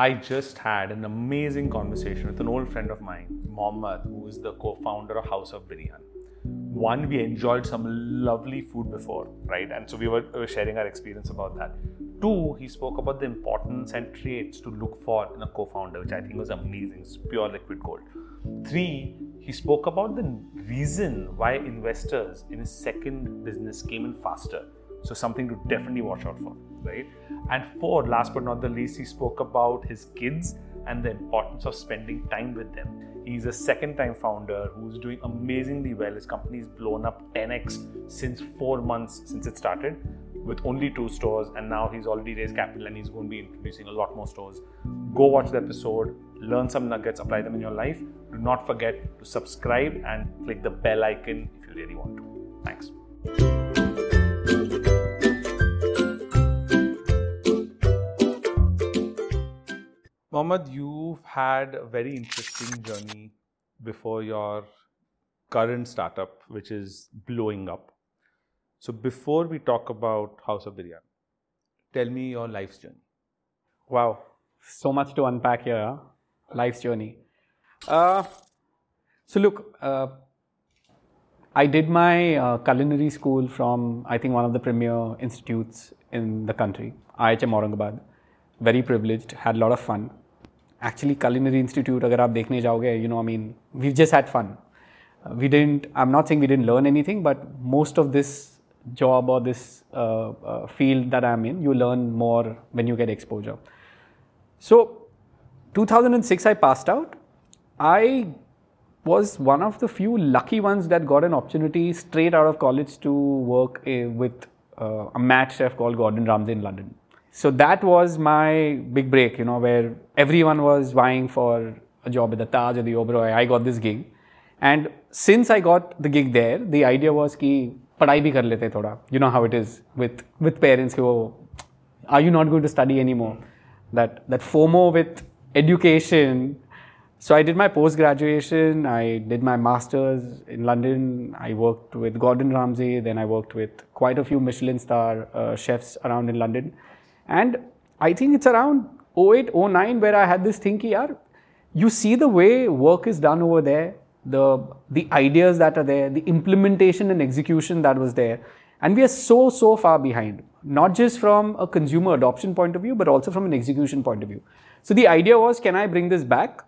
I just had an amazing conversation with an old friend of mine, Mohammad, who is the co founder of House of Biryan. One, we enjoyed some lovely food before, right? And so we were, we were sharing our experience about that. Two, he spoke about the importance and traits to look for in a co founder, which I think was amazing. It's pure liquid gold. Three, he spoke about the reason why investors in his second business came in faster so something to definitely watch out for, right? And four, last but not the least, he spoke about his kids and the importance of spending time with them. He's a second time founder who's doing amazingly well. His company's blown up 10x since four months since it started with only two stores, and now he's already raised capital and he's going to be introducing a lot more stores. Go watch the episode, learn some nuggets, apply them in your life. Do not forget to subscribe and click the bell icon if you really want to. Thanks. Mohammed, you've had a very interesting journey before your current startup, which is blowing up. So, before we talk about House of Biryan, tell me your life's journey. Wow, so much to unpack here. Huh? Life's journey. Uh, so, look, uh, I did my uh, culinary school from, I think, one of the premier institutes in the country, IHM Aurangabad. Very privileged, had a lot of fun actually culinary institute agar aap dekhne jaoge you know i mean we've just had fun. Uh, we didn't i'm not saying we didn't learn anything but most of this job or this uh, uh, field that i'm in you learn more when you get exposure. So 2006 i passed out. I was one of the few lucky ones that got an opportunity straight out of college to work eh, with a mat chef called gordon ramsay in london So that was my big break, you know, where everyone was vying for a job at the Taj or the Oberoi. I got this gig. And since I got the gig there, the idea was कि पढ़ाई भी कर लेते थोड़ा you know how it is with with parents कि वो are you not going to study anymore that that FOMO with education so I did my post graduation I did my masters in London I worked with Gordon Ramsay then I worked with quite a few Michelin star uh, chefs around in London And I think it's around 08, 09 where I had this thinking: ki, you see the way work is done over there, the, the ideas that are there, the implementation and execution that was there. And we are so, so far behind, not just from a consumer adoption point of view, but also from an execution point of view. So the idea was, can I bring this back?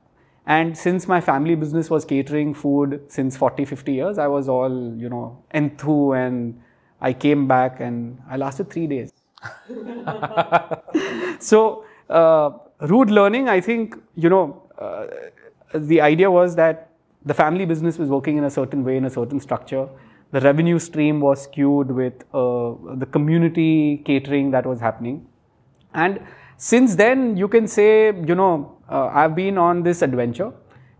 And since my family business was catering food since 40, 50 years, I was all, you know, enthu and I came back and I lasted three days. so, uh, rude learning, I think, you know, uh, the idea was that the family business was working in a certain way, in a certain structure. The revenue stream was skewed with uh, the community catering that was happening. And since then, you can say, you know, uh, I've been on this adventure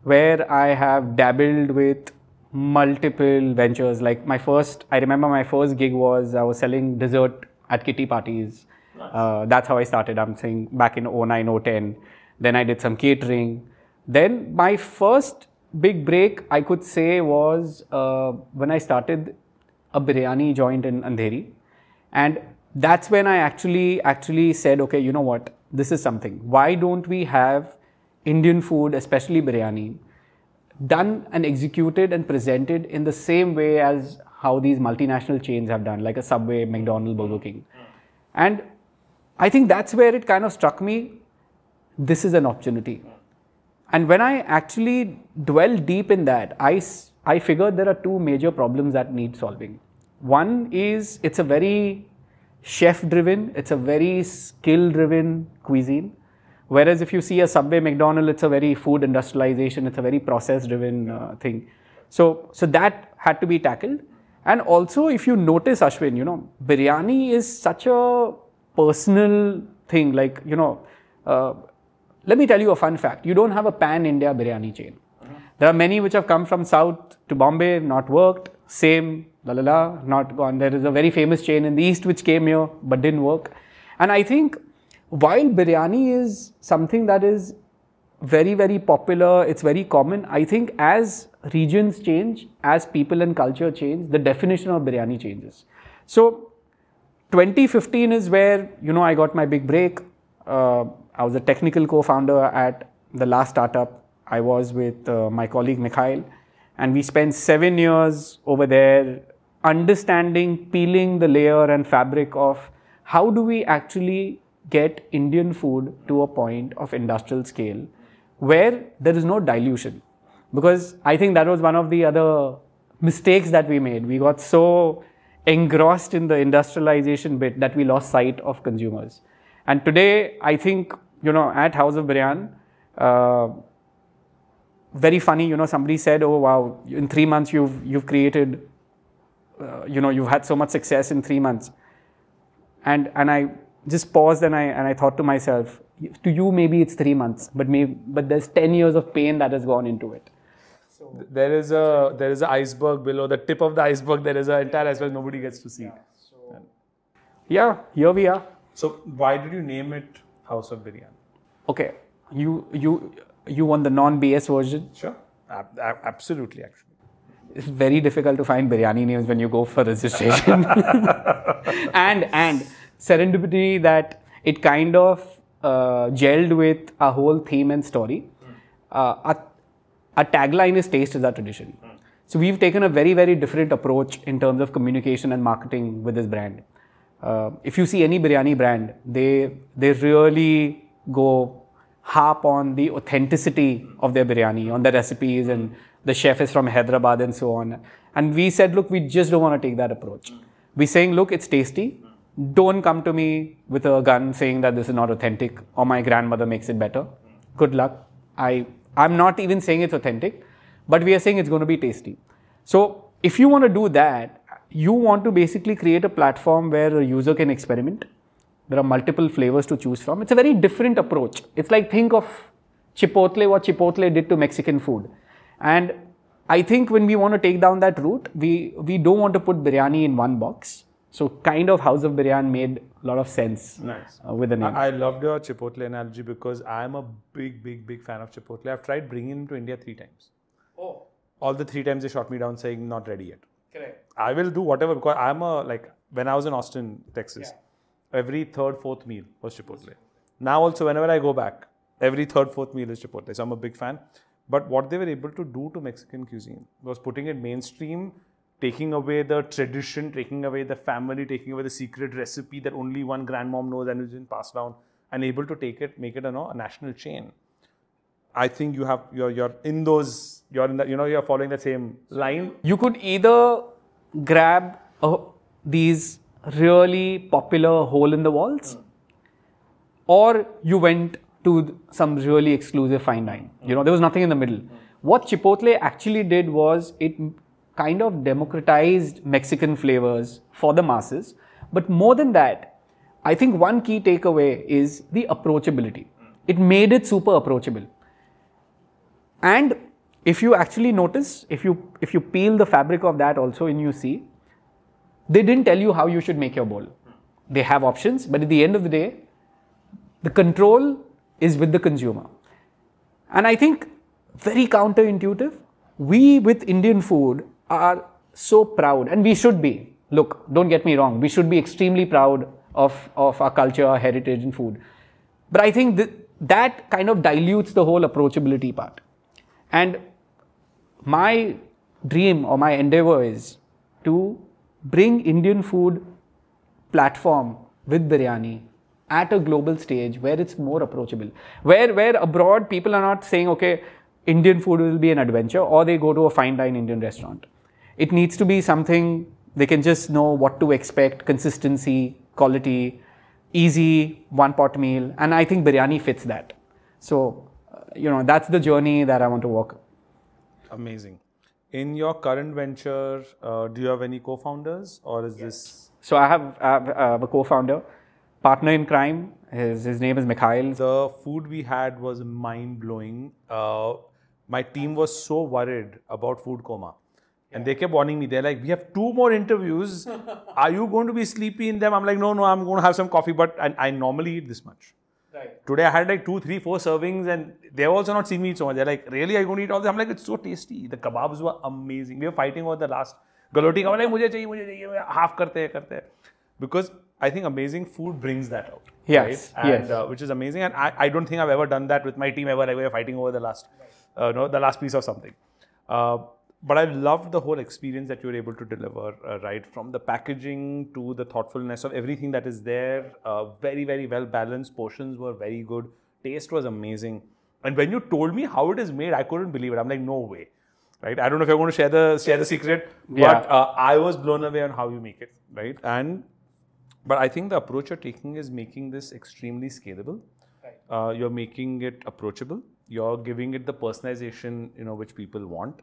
where I have dabbled with multiple ventures. Like my first, I remember my first gig was I was selling dessert at kitty parties. Nice. Uh, that's how I started. I'm saying back in 09, 010. Then I did some catering. Then my first big break I could say was uh, when I started a biryani joint in Andheri, and that's when I actually actually said, okay, you know what, this is something. Why don't we have Indian food, especially biryani, done and executed and presented in the same way as how these multinational chains have done, like a Subway, McDonald's, Burger King, and I think that's where it kind of struck me. This is an opportunity and when I actually dwell deep in that, I, I figured there are two major problems that need solving. One is it's a very chef driven, it's a very skill driven cuisine. Whereas if you see a Subway, McDonald, it's a very food industrialization, it's a very process driven uh, thing. So, so that had to be tackled. And also, if you notice, Ashwin, you know, biryani is such a personal thing. Like, you know, uh, let me tell you a fun fact. You don't have a pan India biryani chain. There are many which have come from south to Bombay, not worked. Same, la la la, not gone. There is a very famous chain in the east which came here but didn't work. And I think while biryani is something that is very, very popular, it's very common, I think as regions change, as people and culture change, the definition of biryani changes. So 2015 is where, you know, I got my big break. Uh, I was a technical co-founder at the last startup. I was with uh, my colleague Mikhail, and we spent seven years over there understanding, peeling the layer and fabric of how do we actually get Indian food to a point of industrial scale where there is no dilution. Because I think that was one of the other mistakes that we made. We got so engrossed in the industrialization bit that we lost sight of consumers. And today, I think, you know, at House of Biryan, uh, very funny, you know, somebody said, oh, wow, in three months you've, you've created, uh, you know, you've had so much success in three months. And, and I just paused and I, and I thought to myself, to you, maybe it's three months, but, maybe, but there's 10 years of pain that has gone into it. So, there is a there is an iceberg below the tip of the iceberg. There is an entire iceberg nobody gets to see. Yeah, so, yeah here we are. So why did you name it House of Biryan? Okay, you you you want the non-BS version? Sure, absolutely. Actually, it's very difficult to find biryani names when you go for registration. and and serendipity that it kind of uh, gelled with a whole theme and story. Uh, our, our, tagline is "Taste is our tradition." So we've taken a very very different approach in terms of communication and marketing with this brand. Uh, if you see any biryani brand, they they really go harp on the authenticity of their biryani, on the recipes, and the chef is from Hyderabad and so on. And we said, look, we just don't want to take that approach. We're saying, look, it's tasty. Don't come to me with a gun saying that this is not authentic or my grandmother makes it better. Good luck. I I'm not even saying it's authentic, but we are saying it's going to be tasty. So if you want to do that, you want to basically create a platform where a user can experiment. There are multiple flavors to choose from. It's a very different approach. It's like think of Chipotle, what Chipotle did to Mexican food. And I think when we want to take down that route, we, we don't want to put biryani in one box. So kind of House of Biryan made lot of sense nice. Uh, with the name. I, I loved your Chipotle analogy because I'm a big, big, big fan of Chipotle. I've tried bringing him to India three times. Oh. All the three times they shot me down saying not ready yet. Correct. I will do whatever because I'm a like when I was in Austin, Texas, yeah. every third, fourth meal was Chipotle. Now also whenever I go back, every third, fourth meal is Chipotle. So I'm a big fan. But what they were able to do to Mexican cuisine was putting it mainstream, taking away the tradition, taking away the family, taking away the secret recipe that only one grandmom knows and has been passed down, and able to take it, make it a, a national chain. I think you have you're you're in those you're in that you know you're following the same line. You could either grab a, these really popular hole in the walls, hmm. or you went to some really exclusive fine dine. You know there was nothing in the middle. Hmm. What Chipotle actually did was it kind of democratized Mexican flavors for the masses. But more than that, I think one key takeaway is the approachability. It made it super approachable. And if you actually notice, if you if you peel the fabric of that also and you see, they didn't tell you how you should make your bowl. They have options, but at the end of the day, the control is with the consumer. And I think very counterintuitive. We with Indian food are so proud, and we should be. Look, don't get me wrong, we should be extremely proud of, of our culture, our heritage, and food. But I think that, that kind of dilutes the whole approachability part. And my dream or my endeavor is to bring Indian food platform with biryani at a global stage where it's more approachable. Where where abroad people are not saying, okay, Indian food will be an adventure, or they go to a fine dine Indian restaurant. It needs to be something they can just know what to expect, consistency, quality, easy one pot meal, and I think biryani fits that. So you know, that's the journey that I want to walk. Amazing. In your current venture, uh, do you have any co-founders, or is yes. this? So I have, I have uh, a co-founder, partner in crime. His his name is Mikhail. The food we had was mind blowing. Uh, my team was so worried about food coma. And they kept warning me. They're like, we have two more interviews. Are you going to be sleepy in them? I'm like, no, no, I'm going to have some coffee, but I, I normally eat this much. Right. Today I had like two, three, four servings, and they've also not seen me eat so much. They're like, really, are you going to eat all this? I'm like, it's so tasty. The kebabs were amazing. We were fighting over the last galouti kebab. Like, "Mujhe चाहिए, mujhe चाहिए. Half करते हैं, करते हैं. Because I think amazing food brings that out. Yes. Right? And, yes. Uh, which is amazing, and I, I don't think I've ever done that with my team ever. Like we were fighting over the last, uh, no, the last piece of something. Uh, but I loved the whole experience that you were able to deliver, uh, right? From the packaging to the thoughtfulness of everything that is there. Uh, very, very well balanced. Portions were very good. Taste was amazing. And when you told me how it is made, I couldn't believe it. I'm like, no way, right? I don't know if I want to share the share the secret, Yeah. but uh, I was blown away on how you make it, right? And but I think the approach you're taking is making this extremely scalable. Uh, you're making it approachable. You're giving it the personalization, you know, which people want.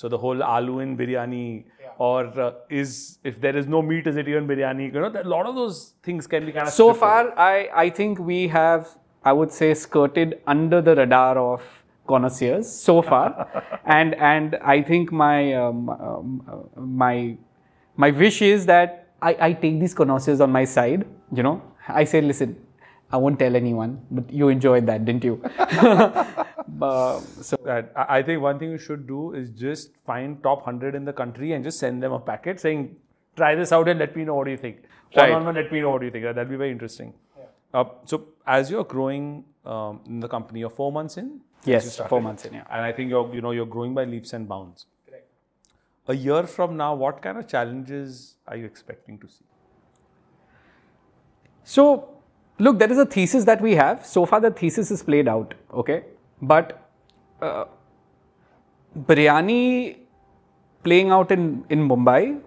So the whole aloo in biryani, or uh, is if there is no meat, is it even biryani? You know, a lot of those things can be kind of So stripped away. far, I, I think we have, I would say, skirted under the radar of connoisseurs so far, and and I think my um, um, uh, my my wish is that I, I take these connoisseurs on my side. You know, I say, listen, I won't tell anyone, but you enjoyed that, didn't you? Uh, so that I I think one thing you should do is just find top 100 in the country and just send them a packet saying, try this out and let me know what you think. One Right. on one, let me know what you think. That'll be very interesting. Uh, so, as you're growing um, in the company, you're four months in? yes, started? four months in, yeah. And I think you're, you know, you're growing by leaps and bounds. Correct. A year from now, what kind of challenges are you expecting to see? So, look, there is a thesis that we have. So far, the thesis is played out, okay? But uh, biryani playing out in, in Mumbai,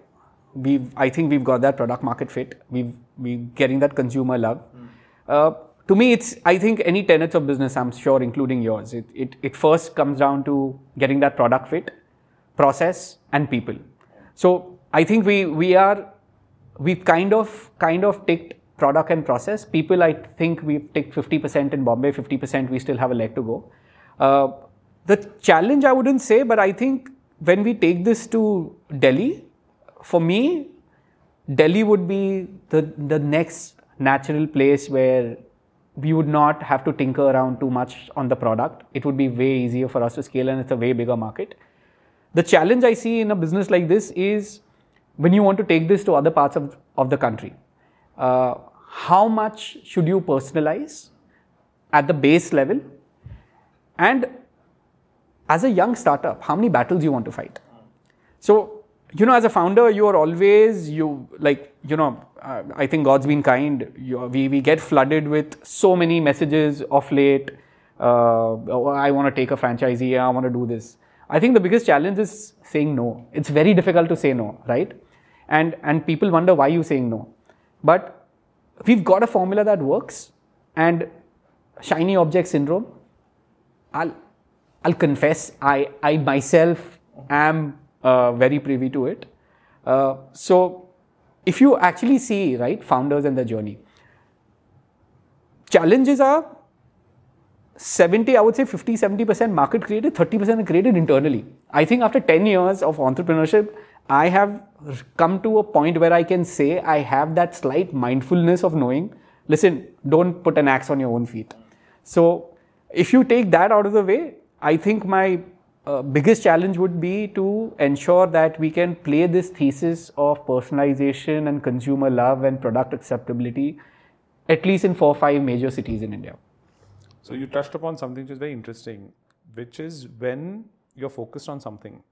we've, I think we've got that product market fit. We've, we're getting that consumer love. Uh, to me, it's, I think any tenets of business, I'm sure, including yours, it, it, it first comes down to getting that product fit, process, and people. So, I think we, we are we've kind of kind of ticked product and process. People, I think we've ticked 50% in Bombay, 50% we still have a leg to go. Uh, the challenge I wouldn't say, but I think when we take this to Delhi, for me, Delhi would be the the next natural place where we would not have to tinker around too much on the product. It would be way easier for us to scale, and it's a way bigger market. The challenge I see in a business like this is when you want to take this to other parts of, of the country, uh, how much should you personalize at the base level? And as a young startup, how many battles you want to fight? So, you know, as a founder, you are always, you like, you know, uh, I think God's been kind. You, we, we get flooded with so many messages of late. Uh, oh, I want to take a franchisee, I want to do this. I think the biggest challenge is saying no. It's very difficult to say no, right? And, and people wonder why you saying no. But we've got a formula that works and shiny object syndrome, I'll, I'll confess, I, I myself am uh, very privy to it. Uh, so, if you actually see, right, founders and their journey, challenges are 70, I would say 50, 70% market created, 30% created internally. I think after 10 years of entrepreneurship, I have come to a point where I can say I have that slight mindfulness of knowing, listen, don't put an axe on your own feet. So, if you take that out of the way, I think my uh, biggest challenge would be to ensure that we can play this thesis of personalization and consumer love and product acceptability at least in four or five major cities in India. So you touched upon something which is very interesting, which is when you're focused on something,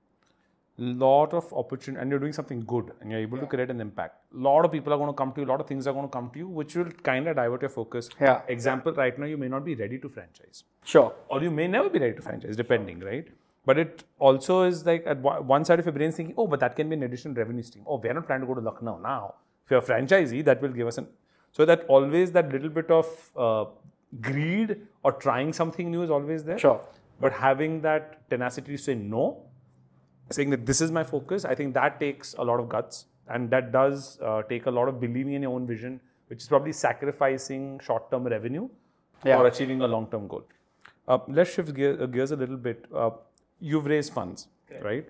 lot of opportunity, and you're doing something good, and you're able to create an impact. A lot of people are going to come to you. A lot of things are going to come to you, which will kind of divert your focus. Yeah. Example: Right now, you may not be ready to franchise, Sure. or you may never be ready to franchise, depending, right? But it also is like at one one side of your brain thinking, oh, but that can be an additional revenue stream. Oh, we're not planning to go to Lucknow now. If you're a franchisee, that will give us an. So that always that little bit of uh, greed or trying something new is always there. Sure. But having that tenacity to say no, saying that this is my focus, I think that takes a lot of guts and that does uh, take a lot of believing in your own vision, which is probably sacrificing short term revenue Yeah. or achieving a long term goal. Uh, let's shift gear, uh, gears a little bit. Uh, you've raised funds, right?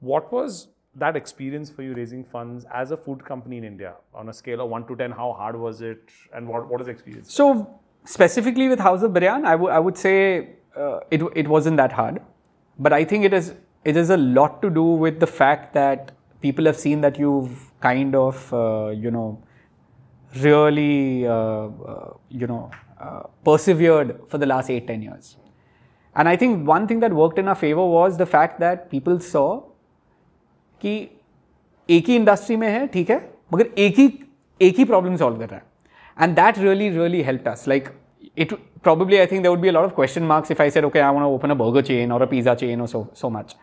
What was that experience for you raising funds as a food company in India on a scale of 1 to 10? How hard was it and what, what was the experience? So specifically with House of Biryan, I wou- I would say uh, it it wasn't that hard, but I think it is it is a lot to do with the fact that people have seen that you've kind of uh, you know really, uh, uh, you know, uh, persevered for the last eight, ten years. And I think one thing that worked in our favor was the fact that people saw कि एक ही industry में है ठीक है मगर एक ही एक ही problem solve कर रहा है and that really really help us like it probably I think there would be a lot of question marks if I said, okay, I want to open a burger chain or a pizza chain or so so much.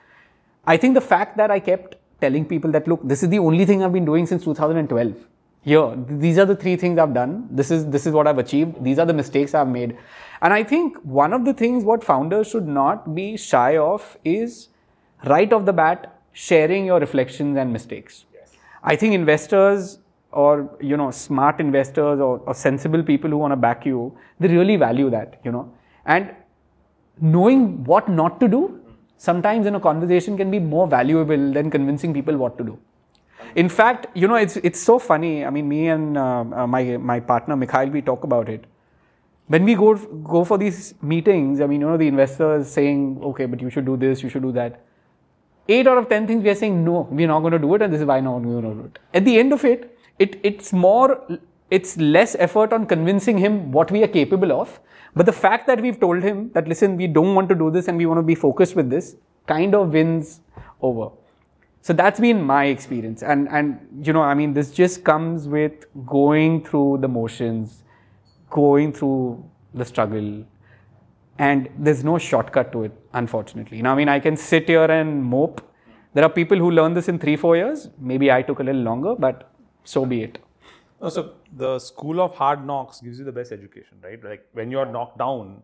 I think the fact that I kept telling people that look, this is the only thing I've been doing since 2012. Here, these are the three things I've done. This is this is what I've achieved. These are the mistakes I've made. And I think one of the things what founders should not be shy of is right off the bat sharing your reflections and mistakes. I think investors or you know smart investors or, or sensible people who want to back you they really value that you know and knowing what not to do sometimes in a conversation can be more valuable than convincing people what to do. In fact you know it's it's so funny. I mean me and uh, uh, my my partner mikhail we talk about it. When we go go for these meetings i mean you know the investors saying okay but you should do this you should do that. Eight out of ten things we are saying no we're not going to do it and this is why not going to do it. At the end of it it, it's more it's less effort on convincing him what we are capable of but the fact that we've told him that listen we don't want to do this and we want to be focused with this kind of wins over. So that's been my experience. And and you know i mean this just comes with going through the motions going through the struggle and there's no shortcut to it unfortunately. Now i mean i can sit here and mope. There are people who learn this in 3 4 years. Maybe i took a little longer but so be it. No, so the school of hard knocks gives you the best education, right? Like when you're knocked down,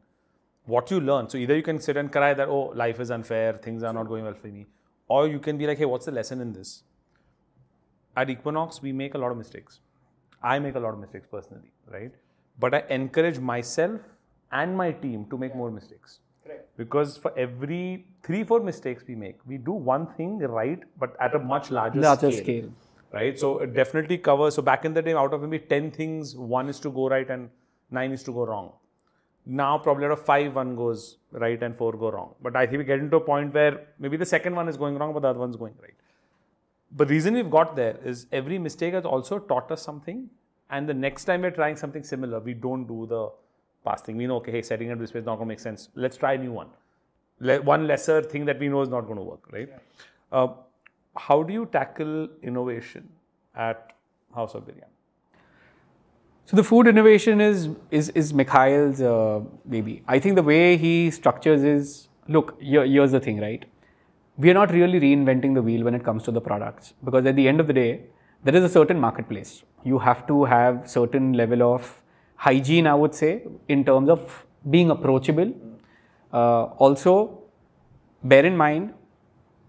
what you learn. So either you can sit and cry that, oh, life is unfair, things are not going well for me. Or you can be like, hey, what's the lesson in this? At Equinox, we make a lot of mistakes. I make a lot of mistakes personally, right? But I encourage myself and my team to make more mistakes. Because for every three, four mistakes we make, we do one thing right, but at a much larger, Larger scale scale. Right? So it definitely covers. So back in the day, out of maybe 10 things, one is to go right and nine is to go wrong. Now probably out of five, one goes right and four go wrong. But I think we get into a point where maybe the second one is going wrong, but the other one's going right. But the reason we've got there is every mistake has also taught us something. And the next time we're trying something similar, we don't do the past thing. We know, okay, hey, setting up this way is not going to make sense. Let's try a new one. Le- one lesser thing that we know is not going to work, right? Uh, how do you tackle innovation at House of Biryan? So the food innovation is is is Mikhail's uh, baby. I think the way he structures is look. Here, here's the thing, right? We are not really reinventing the wheel when it comes to the products because at the end of the day, there is a certain marketplace. You have to have certain level of hygiene, I would say, in terms of being approachable. Uh, also, bear in mind,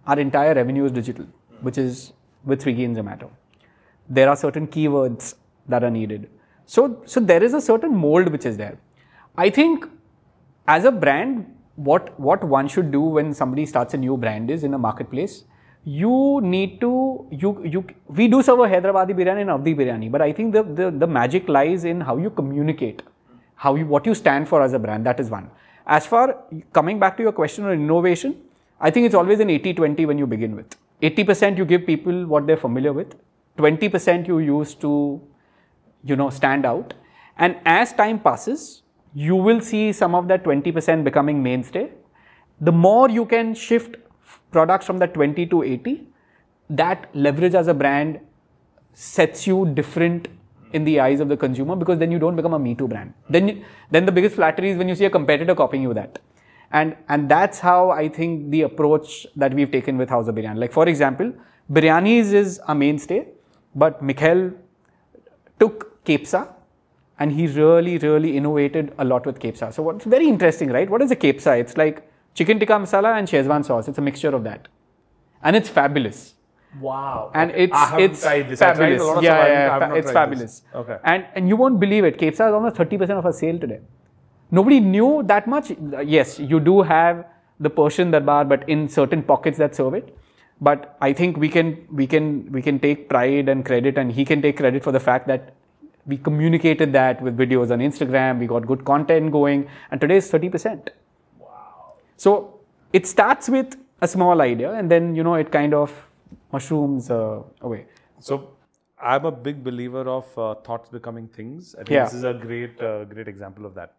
our entire revenue is digital, which is with Swiggy and Zomato. There are certain keywords that are needed. So, so there is a certain mold which is there. I think as a brand, what what one should do when somebody starts a new brand is in a marketplace, you need to you you we do serve a Hyderabadi biryani and Awadhi biryani, but I think the, the the magic lies in how you communicate, how you what you stand for as a brand. That is one. As far coming back to your question on innovation, I think it's always an 80-20 when you begin with. 80% you give people what they're familiar with, 20% you use to you know stand out. And as time passes you will see some of that 20% becoming mainstay. The more you can shift products from that 20 to 80 that leverage as a brand sets you different in the eyes of the consumer because then you don't become a me too brand. Then then the biggest flattery is when you see a competitor copying you that and and that's how i think the approach that we've taken with house of biryan like for example biryanis is a mainstay but mikhail took Kepsa and he really, really innovated a lot with Kepsa. So what's very interesting, right? What is a Kepsa? It's like chicken tikka masala and Shezwan sauce. It's a mixture of that. And it's fabulous. Wow. And it's it's tried this. I tried fabulous. a lot of yeah, yeah, haven't- I have fa- it's fabulous. this. Okay. And and you won't believe it. Kepsa is almost 30% of our sale today. Nobody knew that much. Yes, you do have the Persian Darbar, but in certain pockets that serve it. But I think we can we can we can take pride and credit, and he can take credit for the fact that we communicated that with videos on Instagram. We got good content going, and today is 30%. Wow. So it starts with a small idea, and then you know it kind of mushrooms uh, away. So I'm a big believer of uh, thoughts becoming things. I think Yeah. this is a great, uh, great example of that.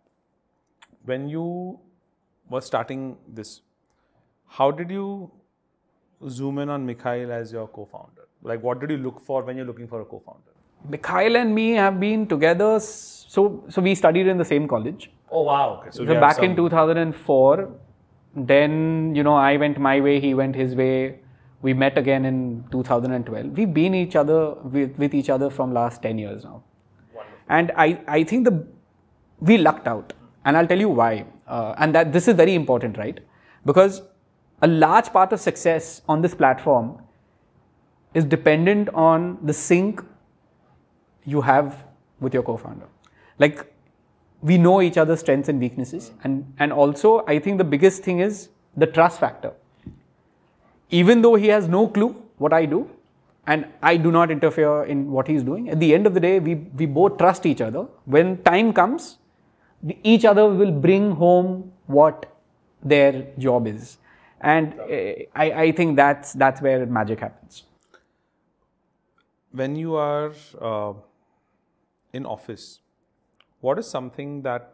When you were starting this, how did you zoom in on Mikhail as your co-founder? Like, what did you look for when you're looking for a co-founder? Mikhail and me have been together. So, so we studied in the same college. Oh wow! Okay, so, So back in 2004, then you know I went my way, he went his way. We met again in 2012. We've been each other with, with each other from last 10 years now. And I, I think the we lucked out, and I'll tell you why. Uh, and that this is very important, right? Because a large part of success on this platform is dependent on the sync you have with your co-founder. Like we know each other's strengths and weaknesses, and and also I think the biggest thing is the trust factor. Even though he has no clue what I do, and I do not interfere in what he's doing, at the end of the day, we we both trust each other. When time comes, each other will bring home what their job is, and eh, I I think that's that's where magic happens. when you are uh, in office, what is something that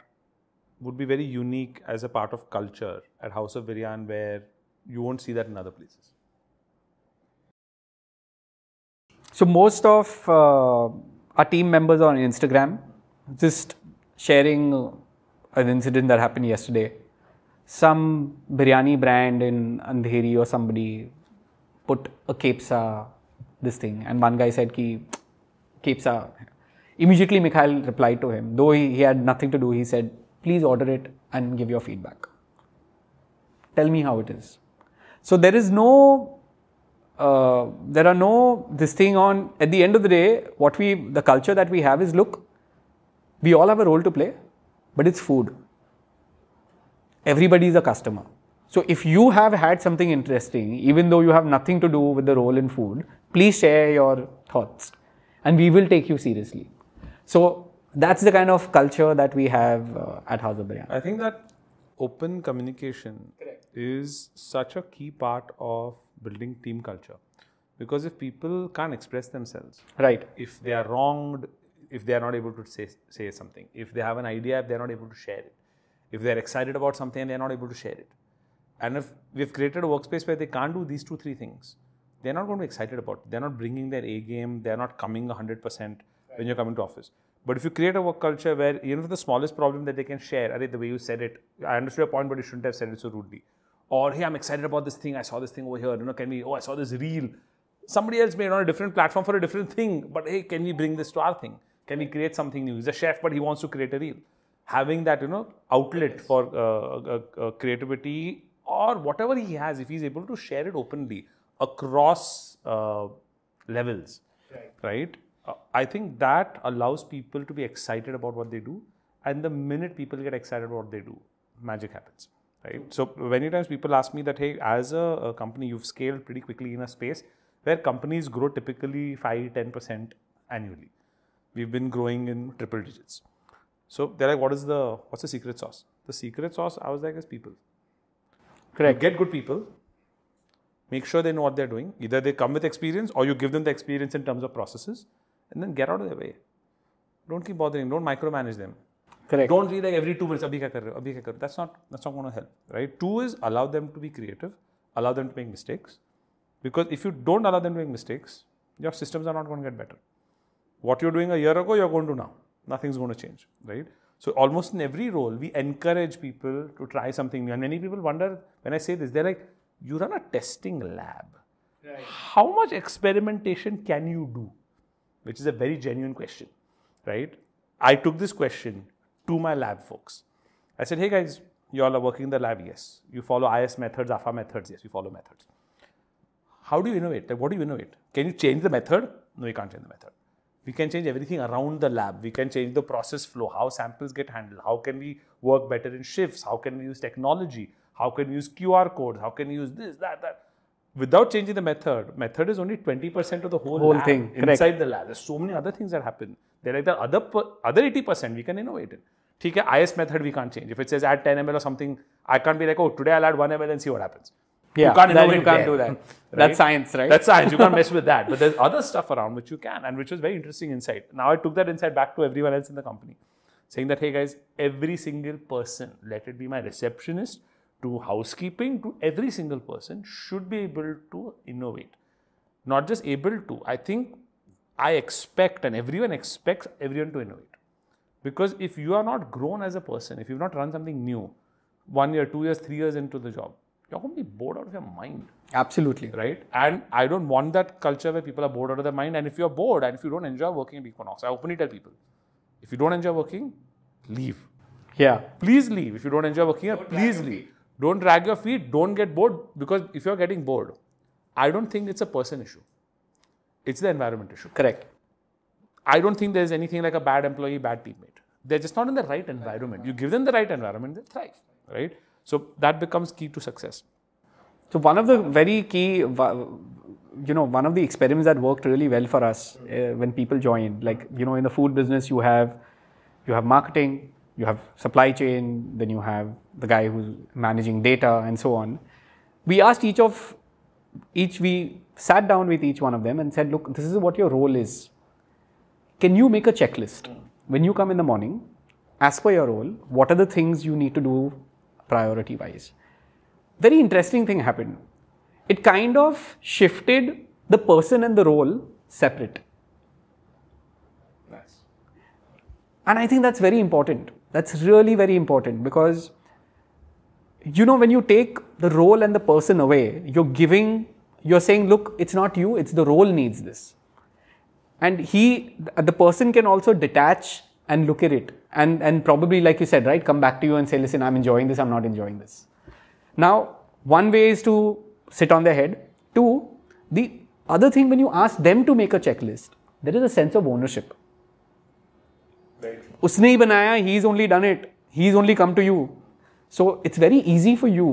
would be very unique as a part of culture at House of Biryan where you won't see that in other places? So most of uh, our team members are on Instagram, just sharing an incident that happened yesterday. Some biryani brand in Andheri or somebody put a kepsa, this thing, and one guy said ki kepsa. Immediately Mikhail replied to him, though he, he had nothing to do. He said, "Please order it and give your feedback. Tell me how it is." So there is no uh, there are no this thing on at the end of the day what we the culture that we have is look we all have a role to play but it's food. Everybody is a customer. So if you have had something interesting even though you have nothing to do with the role in food please share your thoughts and we will take you seriously. So that's the kind of culture that we have uh, at house of biryan. I think that open communication is such a key part of building team culture. Because if people can't express themselves, right. if they are wronged, if they are not able to say, say something, if they have an idea, if they're not able to share it, if they're excited about something and they're not able to share it, and if we've created a workspace where they can't do these two, three things, they're not going to be excited about it. They're not bringing their A game, they're not coming 100% when you're coming to office. But if you create a work culture where even for the smallest problem that they can share, Arey, the way you said it, I understood your point, but you shouldn't have said it so rudely. Or hey, I'm excited about this thing. I saw this thing over here. You know, can we? Oh, I saw this reel. Somebody else made on a different platform for a different thing. But hey, can we bring this to our thing? Can we create something new? He's a chef, but he wants to create a reel. Having that, you know, outlet for uh, uh, uh, creativity or whatever he has, if he's able to share it openly across uh, levels, right? Uh, I think that allows people to be excited about what they do. And the minute people get excited about what they do, magic happens, right? So many times people ask me that, hey, as a, a company, you've scaled pretty quickly in a space where companies grow typically 5 10% annually. We've been growing in triple digits. So they're like, what is the what's the secret sauce? The secret sauce, I was like, is people. correct Get good people. Make sure they know what they're doing. Either they come with experience or you give them the experience in terms of processes and then get out of their way. Don't keep bothering. Don't micromanage them. correct Don't be like every two minutes, abhi kya kar rahe ho? Abhi kya kar? That's not that's not going to help, right? Two is allow them to be creative, allow them to make mistakes, because if you don't allow them to make mistakes, your systems are not going to get better. What you're doing a year ago, you're going to do now. Nothing's going to change, right? So almost in every role, we encourage people to try something new. And many people wonder when I say this, they're like, "You run a testing lab. How much experimentation can you do?" Which is a very genuine question, right? I took this question to my lab folks. I said, hey guys, you all are working in the lab, yes. You follow IS methods, AFA methods, yes, we follow methods. How do you innovate? Like, what do you innovate? Can you change the method? No, you can't change the method We can change everything around the lab. We can change the process flow, how samples get handled, how can we work better in shifts, how can we use technology, how can we use QR codes, how can we use this, that, that. Without changing the method, method is only 20% of the whole, Whole lab thing, correct. inside the lab. There's so many other things that happen. They're like the other per- other 80% we can innovate in. ठीक है, IS method we can't change. If it says add 10 ml or something, I can't be like, oh, today I'll add 1 ml and see what happens. Yeah, you can't that innovate you can't there, do that. right? That's science, right? That's science. You can't mess with that. But there's other stuff around which you can, and which was very interesting insight. Now I took that insight back to everyone else in the company, saying that hey guys, every single person, let it be my receptionist to housekeeping to every single person, should be able to innovate. Not just able to. I think I expect, and everyone expects everyone to innovate. Because if you are not grown as a person, if you've not run something new, one year, two years, three years into the job, you're going to be bored out of your mind Absolutely. right? And I don't want that culture where people are bored out of their mind. And if you're bored and if you don't enjoy working at Equinox, I openly tell people, if you don't enjoy working, leave. Yeah. Please leave. If you don't enjoy working here, please leave. Don't drag your feet. Don't get bored because if you're getting bored, I don't think it's a person issue. It's the environment issue. Correct. I don't think there's anything like a bad employee, bad teammate. They're just not in the right environment. You give them the right environment, they thrive, right? So that becomes key to success. So one of the very key, you know, one of the experiments that worked really well for us uh, when people joined, like you know, in the food business, you have you have marketing, you have supply chain, then you have the guy who's managing data and so on. We asked each of each we sat down with each one of them and said, look, this is what your role is. Can you make a checklist when you come in the morning? As per your role, what are the things you need to do priority wise? very interesting thing happened. It kind of shifted the person and the role separate. And I think that's very important. That's really very important because, you know, when you take the role and the person away, you're giving, you're saying, look, it's not you, it's the role needs this. And he, the person can also detach and look at it and and probably like you said right come back to you and say listen i'm enjoying this i'm not enjoying this. Now one way is to sit on their head. Two the other thing when you ask them to make a checklist there is a sense of ownership. Right. usne hi banaya he's only done it. He's only come to you. So it's very easy for you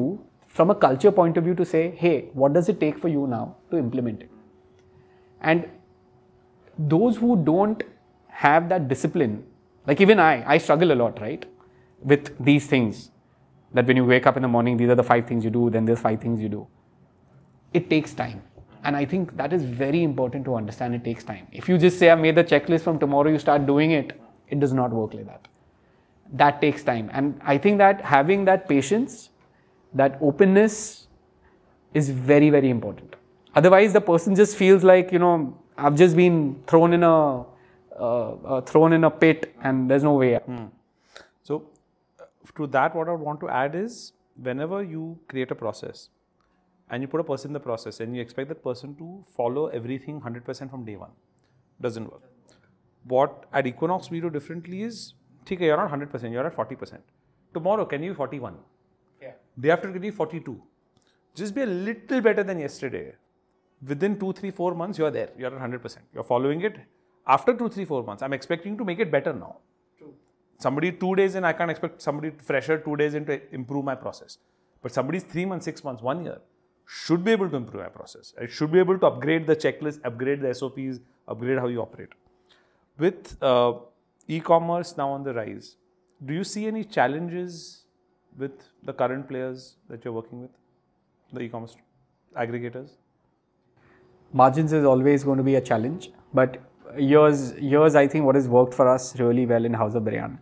from a culture point of view to say hey what does it take for you now to implement it? And those who don't have that discipline like even i i struggle a lot right with these things. That when you wake up in the morning these are the five things you do then there's five things you do. It takes time. And i think that is very important to understand. It takes time. If you just say i made the checklist from tomorrow you start doing it it does not work like that. That takes time. And i think that having that patience that openness is very very important. Otherwise the person just feels like you know i've just been thrown in a uh, uh, thrown in a pit and there's no way out. So, uh, to that, what I would want to add is whenever you create a process and you put a person in the process and you expect that person to follow everything 100% from day one, doesn't work. What at Equinox we do differently is, okay, you're not 100%, you're at 40%. Tomorrow, can you be 41? Yeah. Day after, can you be 42? Just be a little better than yesterday. Within two, three, four months, you're there. You're at 100%. You're following it. After two, three, four months, I'm expecting to make it better now somebody two days in, I can't expect somebody fresher two days in to improve my process. But somebody's three months, six months, one year should be able to improve my process. It should be able to upgrade the checklist, upgrade the SOPs, upgrade how you operate. With uh, e-commerce now on the rise, do you see any challenges with the current players that you're working with, the e-commerce aggregators? margins is always going to be a challenge but years years i think what has worked for us really well in house of biryan.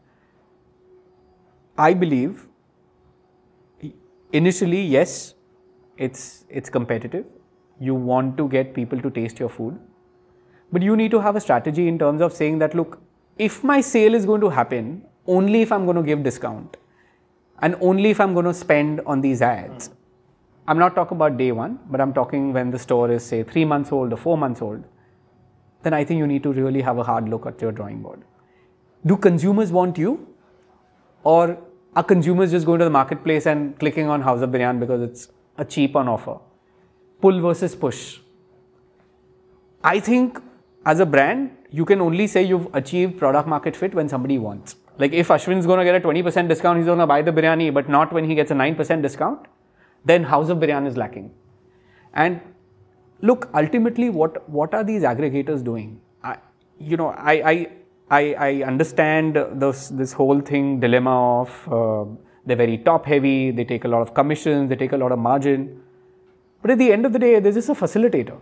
I believe initially yes it's it's competitive. You want to get people to taste your food. But you need to have a strategy in terms of saying that look if my sale is going to happen only if i'm going to give discount and only if i'm going to spend on these ads. I'm not talking about day one, but I'm talking when the store is, say, three months old or four months old. Then I think you need to really have a hard look at your drawing board. Do consumers want you? Or are consumers just going to the marketplace and clicking on House of Biryan because it's a cheap on offer? Pull versus push. I think as a brand, you can only say you've achieved product market fit when somebody wants. Like if Ashwin's going to get a 20% discount, he's going to buy the biryani, but not when he gets a 9% discount then House of Biryan is lacking. And look, ultimately, what, what are these aggregators doing? I, you know, I, I, I, I understand this, this whole thing dilemma of uh, they're very top heavy, they take a lot of commissions, they take a lot of margin. But at the end of the day, they're just a facilitator.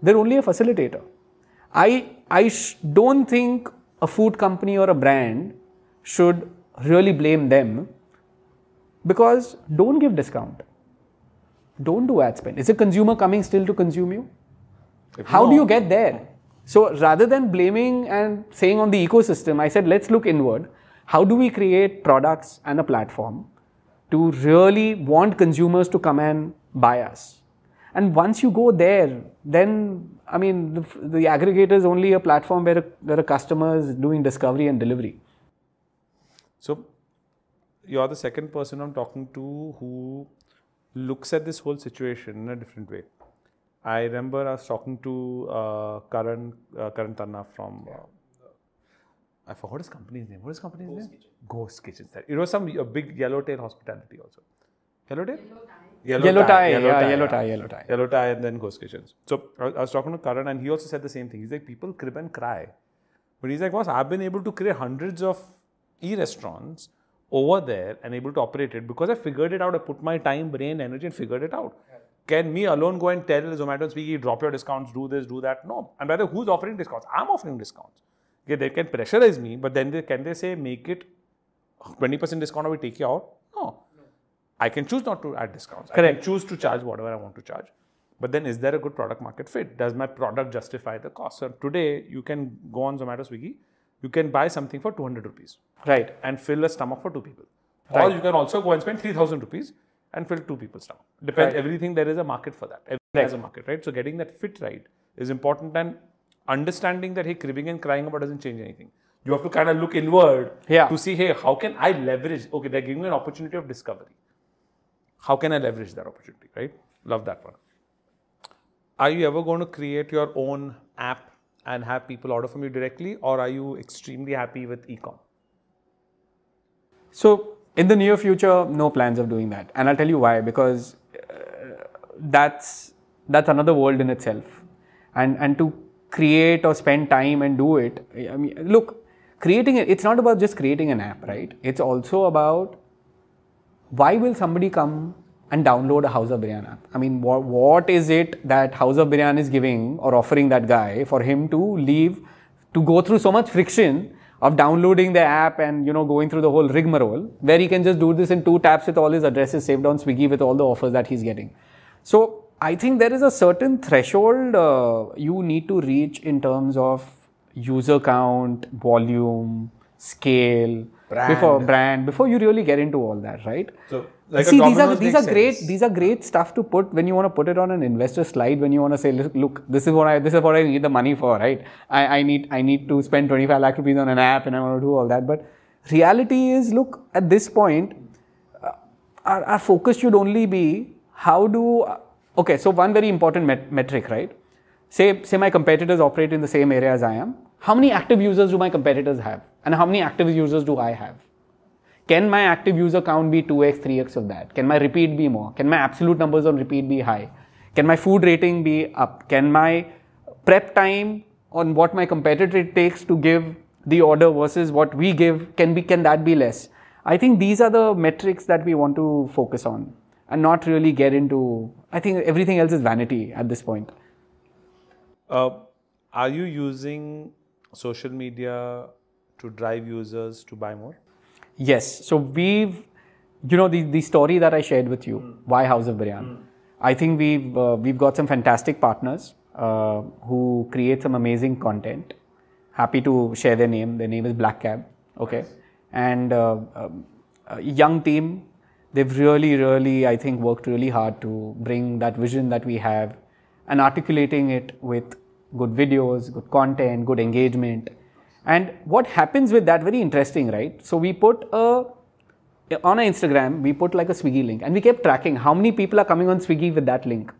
They're only a facilitator. I, I sh- don't think a food company or a brand should really blame them because don't give discount. Don't do ad spend. Is a consumer coming still to consume you? If How do you get there? So rather than blaming and saying on the ecosystem, I said, let's look inward. How do we create products and a platform to really want consumers to come and buy us? And once you go there, then I mean, the, the aggregator is only a platform where a, where a customer is doing discovery and delivery. So you're the second person I'm talking to who looks at this whole situation in a different way. I remember I was talking to uh, Karan uh, Karan Tanna from uh, I forgot his company's name. What is his company's name? Ghost Kitchen. It was some a big Yellowtail Hospitality also. Yellowtail. Yellow, Yellow tie, yeah, tie, yellow tie, yellow tie. Yellow tie, and then Ghost Kitchens. So I I was talking to Karan, and he also said the same thing. He's like, people crib and cry, but he's like, boss, I've been able to create hundreds of e-restaurants over there and able to operate it because I figured it out. I put my time, brain, energy, and figured it out. Can me alone go and tell Zomato and Swiggy, drop your discounts, do this, do that? No. And by the way, who's offering discounts? I'm offering discounts. Okay, they can pressurize me, but then they, can they say make it 20% discount or we take you out? No. I can choose not to add discounts. I Correct. can choose to charge whatever I want to charge. But then, is there a good product market fit? Does my product justify the cost? So today, you can go on Zomato, Swiggy, you can buy something for 200 rupees Right. and fill a stomach for two people. Or you can also go and spend 3000 rupees and fill two people's stomach. Depends, Right. everything, there is a market for that. Everything has a market, right? So getting that fit right is important and understanding that, hey, cribbing and crying about doesn't change anything. You have to kind of look inward Yeah. to see, hey, how can I leverage? Okay, they're giving me an opportunity of discovery. How can I leverage that opportunity, right? Love that one. Are you ever going to create your own app and have people order from you directly, or are you extremely happy with e-com? So in the near future, no plans of doing that, and I'll tell you why. Because uh, that's that's another world in itself, and and to create or spend time and do it. I mean, look, creating it. It's not about just creating an app, right? It's also about why will somebody come and download a House of Biryan app? I mean, what, what is it that House of Biryan is giving or offering that guy for him to leave, to go through so much friction of downloading the app and, you know, going through the whole rigmarole, where he can just do this in two taps with all his addresses saved on Swiggy with all the offers that he's getting. So, I think there is a certain threshold uh, you need to reach in terms of user count, volume, scale, Brand. before brand, before you really get into all that, right? So, like See, these are these are makes great. sense. These are great stuff to put when you want to put it on an investor slide. When you want to say, look, look, this is what I this is what I need the money for, right? I, I need I need to spend 25 lakh rupees on an app, and I want to do all that. But reality is, look, at this point, uh, our, our focus should only be how do okay. So one very important met- metric, right? Say say my competitors operate in the same area as I am. How many active users do my competitors have, and how many active users do I have? Can my active user count be 2x, 3x of that? Can my repeat be more? Can my absolute numbers on repeat be high? Can my food rating be up? Can my prep time on what my competitor takes to give the order versus what we give can be can that be less? I think these are the metrics that we want to focus on and not really get into I think everything else is vanity at this point. Uh, are you using social media to drive users to buy more? Yes. So we've, you know, the, the story that I shared with you, why House of Biryan. I think we've uh, we've got some fantastic partners uh, who create some amazing content. Happy to share their name. Their name is Black Cab. Okay, and uh, um, a young team. They've really, really, I think, worked really hard to bring that vision that we have and articulating it with good videos, good content, good engagement. And what happens with that, very interesting, right? So we put a, on our Instagram, we put like a Swiggy link and we kept tracking how many people are coming on Swiggy with that link.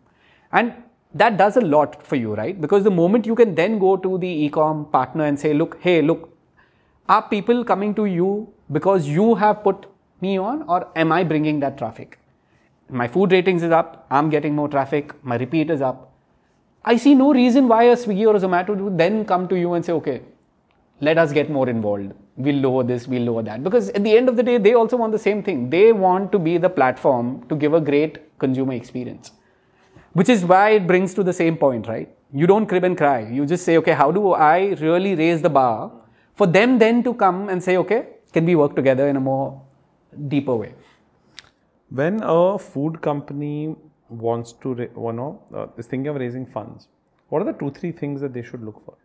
And that does a lot for you, right? Because the moment you can then go to the e-com partner and say, look, hey, look, are people coming to you because you have put me on or am I bringing that traffic? My food ratings is up, I'm getting more traffic, my repeat is up. I see no reason why a Swiggy or a Zomato would then come to you and say, okay, let us get more involved. We'll lower this, we'll lower that. Because at the end of the day, they also want the same thing. They want to be the platform to give a great consumer experience. which is why it brings to the same point, right? You don't crib and cry. You just say, okay, how do I really raise the bar for them then to come and say, okay, can we work together in a more deeper way? When a food company wants to, you know, uh, is thinking of raising funds, what are the two, three things that they should look for?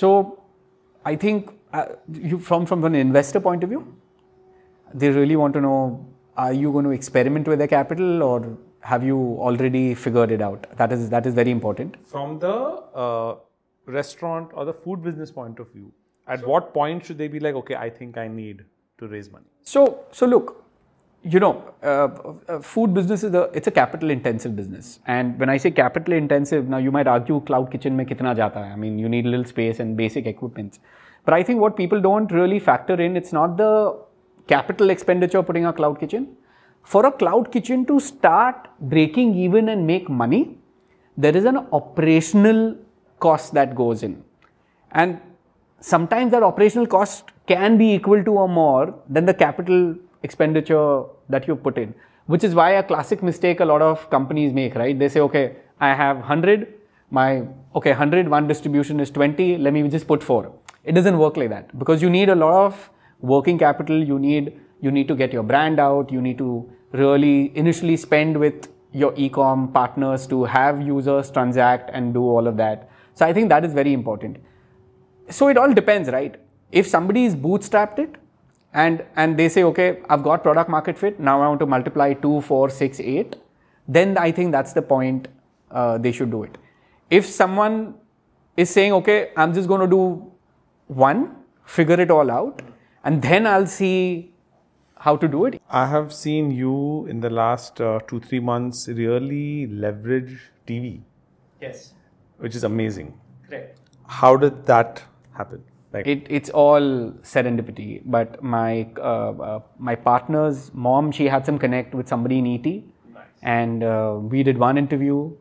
So, I think uh, you, from from an investor point of view, they really want to know: Are you going to experiment with the capital, or have you already figured it out? That is that is very important. From the uh, restaurant or the food business point of view, at what point should they be like, okay, I think I need to raise money? So, so look, you know, uh, uh, food business is a it's a capital intensive business, and when I say capital intensive, now you might argue cloud kitchen mein kitna jata hai. I mean, you need little space and basic equipment. But I think what people don't really factor in, it's not the capital expenditure putting a cloud kitchen. For a cloud kitchen to start breaking even and make money, there is an operational cost that goes in, and sometimes that operational cost can be equal to or more than the capital expenditure that you put in which is why a classic mistake a lot of companies make right? They say okay i have 100 my okay 100 one distribution is 20 let me just put 4 it doesn't work like that because you need a lot of working capital. You need you need to get your brand out. You need to really initially spend with your e-com partners to have users transact and do all of that. So i think that is very important. So it all depends, right? If somebody is bootstrapped it and and they say, okay, I've got product market fit, now I want to multiply two, four, six, eight, then I think that's the point uh, they should do it. If someone is saying, okay, I'm just going to do one, figure it all out, and then I'll see how to do it. I have seen you in the last uh, two, three months really leverage TV, Yes, which is amazing. correct. How did that happen? Like, It, it's all serendipity. But my uh, uh, my partner's mom, she had some connect with somebody in ET, and uh, we did one interview,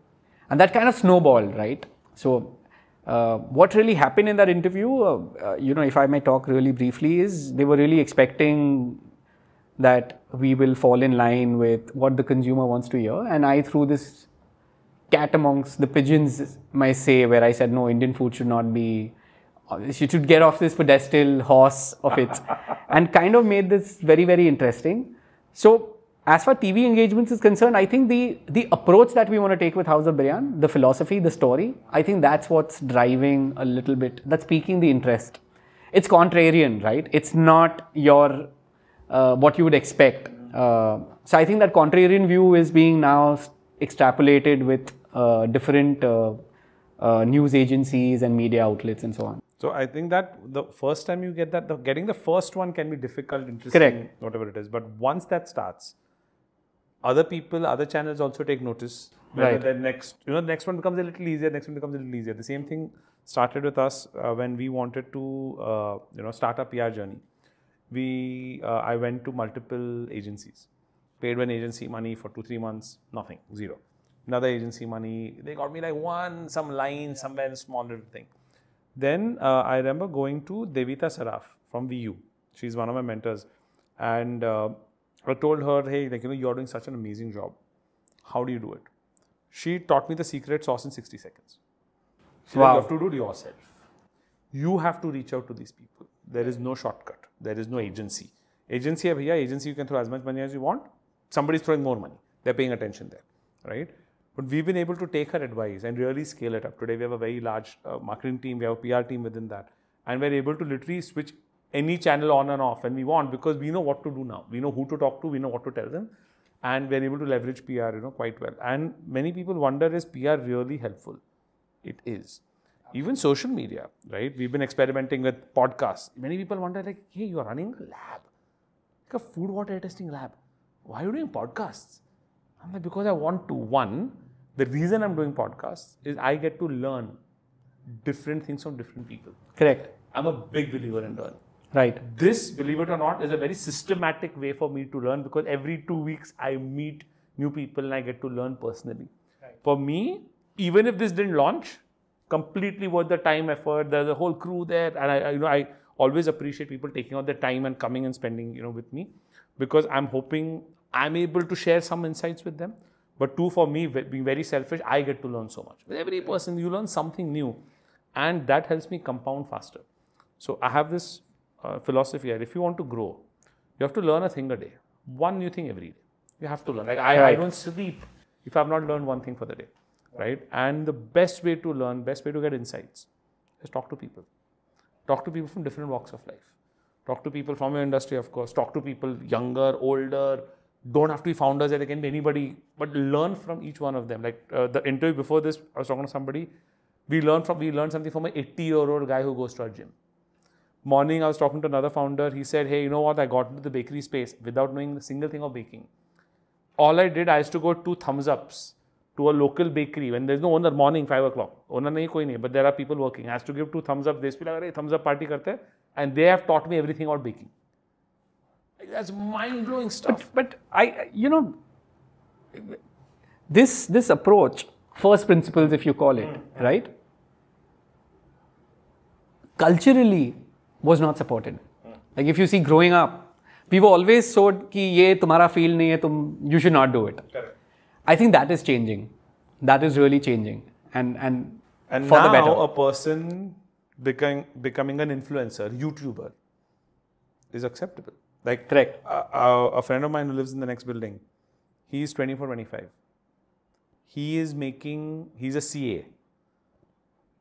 and that kind of snowballed, right? So, uh, what really happened in that interview, uh, uh, you know, if I may talk really briefly, is they were really expecting that we will fall in line with what the consumer wants to hear, and I threw this cat amongst the pigeons, may say, where I said, no, Indian food should not be, uh, you should get off this pedestal horse of it, and kind of made this very, very interesting. So, as far TV engagements is concerned, I think the the approach that we want to take with House of Biryan, the philosophy, the story, I think that's what's driving a little bit, that's piquing the interest. It's contrarian, right? It's not your uh, what you would expect. Uh, so I think that contrarian view is being now extrapolated with uh, different uh, uh, news agencies and media outlets and so on. So I think that the first time you get that, the, getting the first one can be difficult, interesting, Correct. whatever it is. But once that starts, other people, other channels also take notice. Right. The next, you know, the next one becomes a little easier. Next one becomes a little easier. The same thing started with us uh, when we wanted to, uh, you know, start our PR journey. We, uh, I went to multiple agencies, paid one agency money for two, three months, nothing, zero. Another agency money, they got me like one, some line somewhere in small little thing. Then uh, I remember going to Devita Saraf from VU. She's one of my mentors. And uh, I told her, hey, like, you know, you're doing such an amazing job. How do you do it? She taught me the secret sauce in 60 seconds. So Wow. You have to do it yourself. You have to reach out to these people. There is no shortcut. There is no agency. Agency, bhaiya, agency, you can throw as much money as you want. Somebody's throwing more money. They're paying attention there, right? But we've been able to take her advice and really scale it up. Today, we have a very large uh, marketing team. We have a PR team within that. And we're able to literally switch any channel on and off when we want because we know what to do now. We know who to talk to. We know what to tell them. And we're able to leverage PR, you know, quite well. And many people wonder, is PR really helpful? It is. Even social media, right? We've been experimenting with podcasts. Many people wonder, like, hey, you're running a lab, like a food water testing lab. Why are you doing podcasts? I'm like, because I want to. One, the reason I'm doing podcasts is I get to learn different things from different people. Correct. I'm a big believer in learning. Right. This, believe it or not, is a very systematic way for me to learn because every two weeks I meet new people and I get to learn personally. Right. For me, even if this didn't launch, completely worth the time, effort. There's a whole crew there, and I, I, you know, I always appreciate people taking out their time and coming and spending, you know, with me, because I'm hoping I'm able to share some insights with them. But two, for me, being very selfish, I get to learn so much. With every person, you learn something new, and that helps me compound faster. So I have this uh, philosophy that if you want to grow, you have to learn a thing a day, one new thing every day. You have to learn. Like I, I don't sleep if I've not learned one thing for the day, right? And the best way to learn, best way to get insights, is talk to people. Talk to people from different walks of life. Talk to people from your industry, of course. Talk to people younger, older. Don't have to be founders. They can be anybody, but learn from each one of them. Like uh, the interview before this, I was talking to somebody. We learned from we learned something from an 80 year old guy who goes to our gym. Morning, I was talking to another founder. He said, "Hey, you know what? I got into the bakery space without knowing a single thing of baking. All I did, I used to go two thumbs ups to a local bakery when there's no owner morning five o'clock. Owner nahi koi nahi, but there are people working. I have to give two thumbs up. They be like, "Arey, thumbs up party karte," and they have taught me everything about baking. Like, That's mind blowing stuff. But I, you know, this this approach, first principles, if you call it, right? Culturally, was not supported. Like if you see growing up, we were always told कि ये तुम्हारा field नहीं है, तुम you should not do it. I think that is changing. That is really changing, and and And for now the better. a person becoming becoming an influencer, YouTuber, is acceptable. Like Correct. A, a, friend of mine who lives in the next building, he's 24, 25. He is making, he's a CA,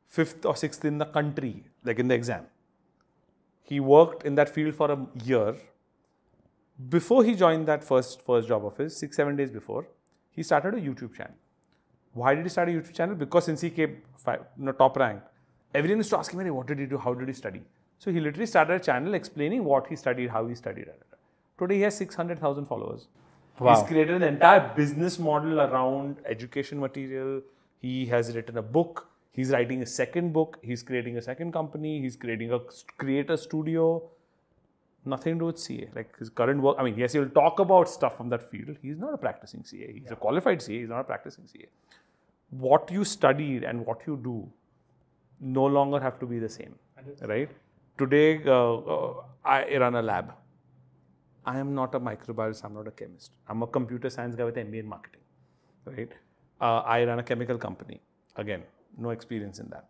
fifth or sixth in the country, like in the exam. He worked in that field for a year. Before he joined that first first job of his, six seven days before, he started a YouTube channel. Why did he start a YouTube channel? Because since he came five, you know, top rank, everyone used to ask him, "Hey, what did he do? How did he study? So he literally started a channel explaining what he studied, how he studied. da, da, da. Today he has 600,000 followers. Wow. He's created an entire business model around education material. He has written a book. He's writing a second book. He's creating a second company. He's creating a creator studio. Nothing to do with CA. Like his current work. I mean, yes, he'll talk about stuff from that field. He's not a practicing CA. He's a qualified CA. He's not a practicing CA. What you studied and what you do no longer have to be the same. Right? Today, uh, uh, I run a lab. I am not a microbiologist. I'm not a chemist. I'm a computer science guy with MBA in marketing. Right? Uh, I run a chemical company. Again, no experience in that.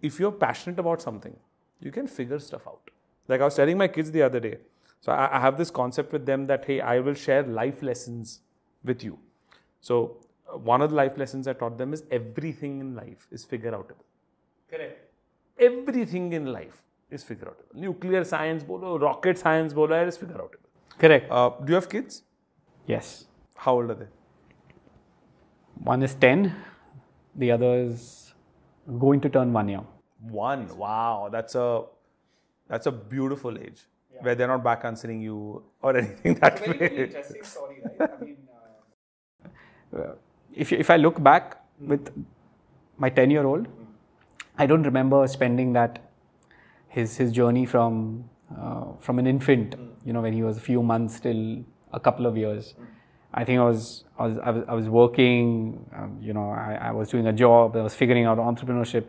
If you're passionate about something, you can figure stuff out. Like I was telling my kids the other day. So I, I have this concept with them that hey, I will share life lessons with you. So uh, one of the life lessons I taught them is everything in life is figure outable. Correct. Everything in life is figure outable. Nuclear science, bolo, rocket science, bolo, is figure outable. Correct. Uh, do you have kids? yes. How old are they? One is ten. The other is going to turn one year. One. Wow, that's a that's a beautiful age where they're not back answering you or anything that way. story, right? I mean, uh, if, if I look back with my 10 year old, I don't remember spending that, his, his journey from, uh, from an infant, you know, when he was a few months till a couple of years. I think I was, I was, I was, I was working, um, you know, I, I was doing a job, I was figuring out entrepreneurship.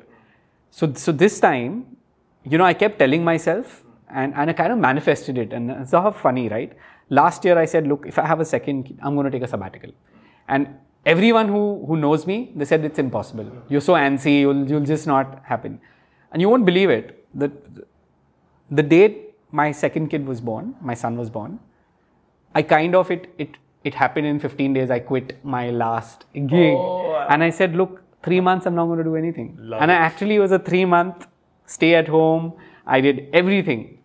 So, so this time, you know, I kept telling myself, and, and I kind of manifested it. And it's how funny, right? Last year I said, look, if I have a second I'm going to take a sabbatical. And everyone who, who knows me, they said it's impossible. You're so antsy, you'll, you'll just not happen. And you won't believe it. The, the date my second kid was born, my son was born, I kind of, it, it, it happened in 15 days. I quit my last gig. And I said, look, three months I'm not going to do anything. Love and I actually was a three month stay at home. I did everything.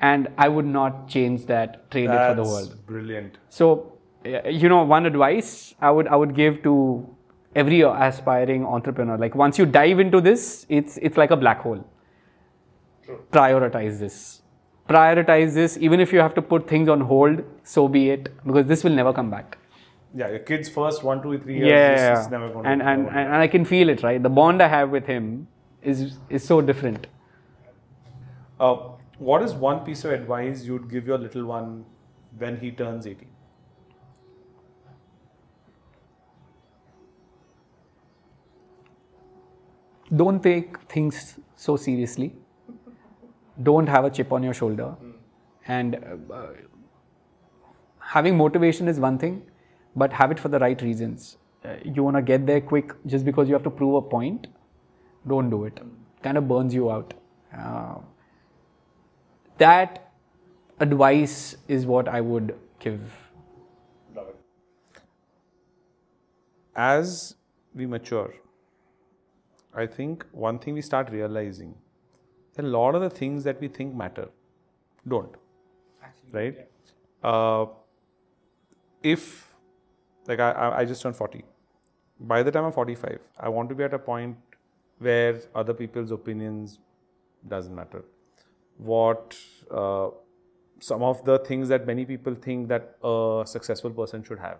And I would not change that, trade it for the world. brilliant. So, uh, you know, one advice I would I would give to every aspiring entrepreneur, like once you dive into this, it's it's like a black hole. Prioritize this. Prioritize this. Even if you have to put things on hold, so be it, because this will never come back. Yeah, your kids first one, two, three years. Yeah, this is never going and, to and and and I can feel it, right? The bond I have with him is is so different. Uh, what is one piece of advice you'd give your little one when he turns 18? don't take things so seriously. Don't have a chip on your shoulder. And uh, uh, having motivation is one thing, but have it for the right reasons. Uh, you want to get there quick just because you have to prove a point, don't do it. Kind of burns you out. Uh, that advice is what I would give. As we mature, I think one thing we start realizing a lot of the things that we think matter don't. right? Uh, if, like, I, I- I just turned 40. By the time I'm 45, I want to be at a point where other people's opinions doesn't matter. What uh, some of the things that many people think that a successful person should have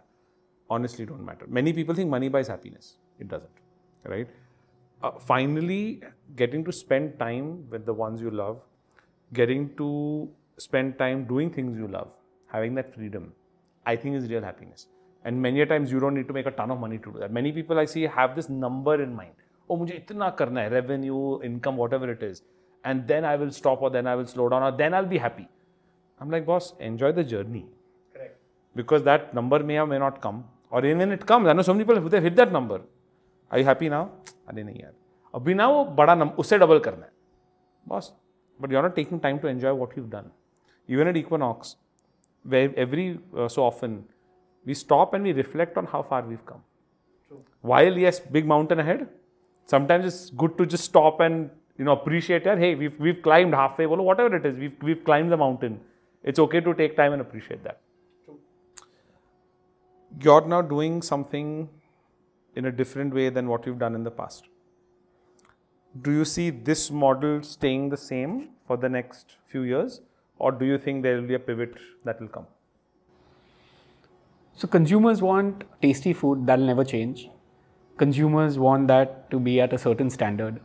honestly don't matter. Many people think money buys happiness. It doesn't, right? Uh, finally, getting to spend time with the ones you love, getting to spend time doing things you love, having that freedom, I think is real happiness. And many a times you don't need to make a ton of money to do that. Many people I see have this number in mind. Oh, मुझे इतना करना है, revenue, income, whatever it is. And then I will stop or then I will slow down or then I'll be happy. I'm like, boss, enjoy the journey because that number may or may not come. Or even when it comes, I know so many people who they hit that number. Are you happy now? अरे नहीं यार। अभी ना वो बड़ा नम उसे double करना है। बस। But you are not taking time to enjoy what you done even at equinox way every so often we stop and we reflect on how far we come while yes big mountain head sometimes is good to just stop and you know appreciate यार hey we climbed half way बोलो whatever it is we we climb the mountain it's okay to take time and appreciate that you are not doing something in a different way than what you've done in the past. Do you see this model staying the same for the next few years, or do you think there will be a pivot that will come? So consumers want tasty food that'll never change. Consumers want that to be at a certain standard.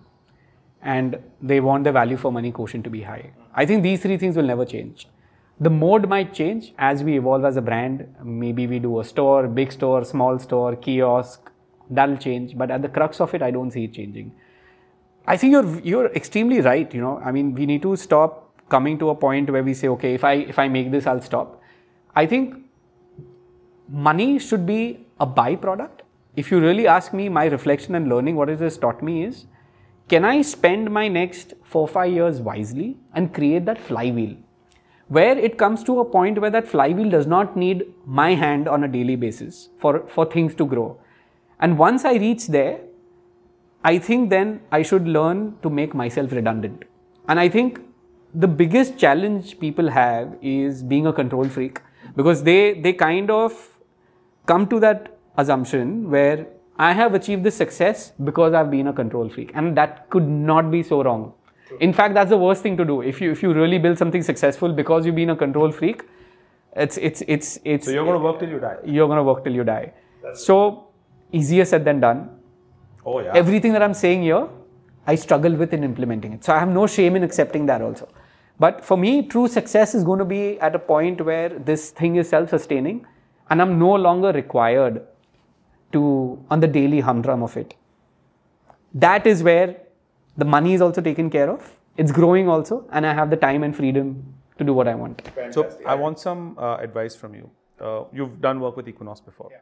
And they want the value for money quotient to be high. I think these three things will never change. The mode might change as we evolve as a brand. Maybe we do a store, big store, small store, kiosk. That'll change. But at the crux of it, I don't see it changing. I think you're you're extremely right. You know, I mean, we need to stop coming to a point where we say, okay, if I if I make this, I'll stop. I think money should be a byproduct. If you really ask me, my reflection and learning, what it has taught me is, can I spend my next four five years wisely and create that flywheel, where it comes to a point where that flywheel does not need my hand on a daily basis for for things to grow, and once I reach there, I think then I should learn to make myself redundant. And I think the biggest challenge people have is being a control freak because they they kind of come to that assumption where I have achieved this success because I've been a control freak. And that could not be so wrong. In fact, that's the worst thing to do. If you if you really build something successful because you've been a control freak, it's it's it's it's So you're going to work till you die. you're gonna work till you die. So easier said than done Oh yeah. everything that I'm saying here, I struggle with in implementing it. So I have no shame in accepting that also. But for me, true success is going to be at a point where this thing is self sustaining and I'm no longer required to, on the daily humdrum of it. That is where the money is also taken care of, it's growing also, and I have the time and freedom to do what I want. So I want some uh, advice from you. Uh, you've done work with Equinox before. Yeah.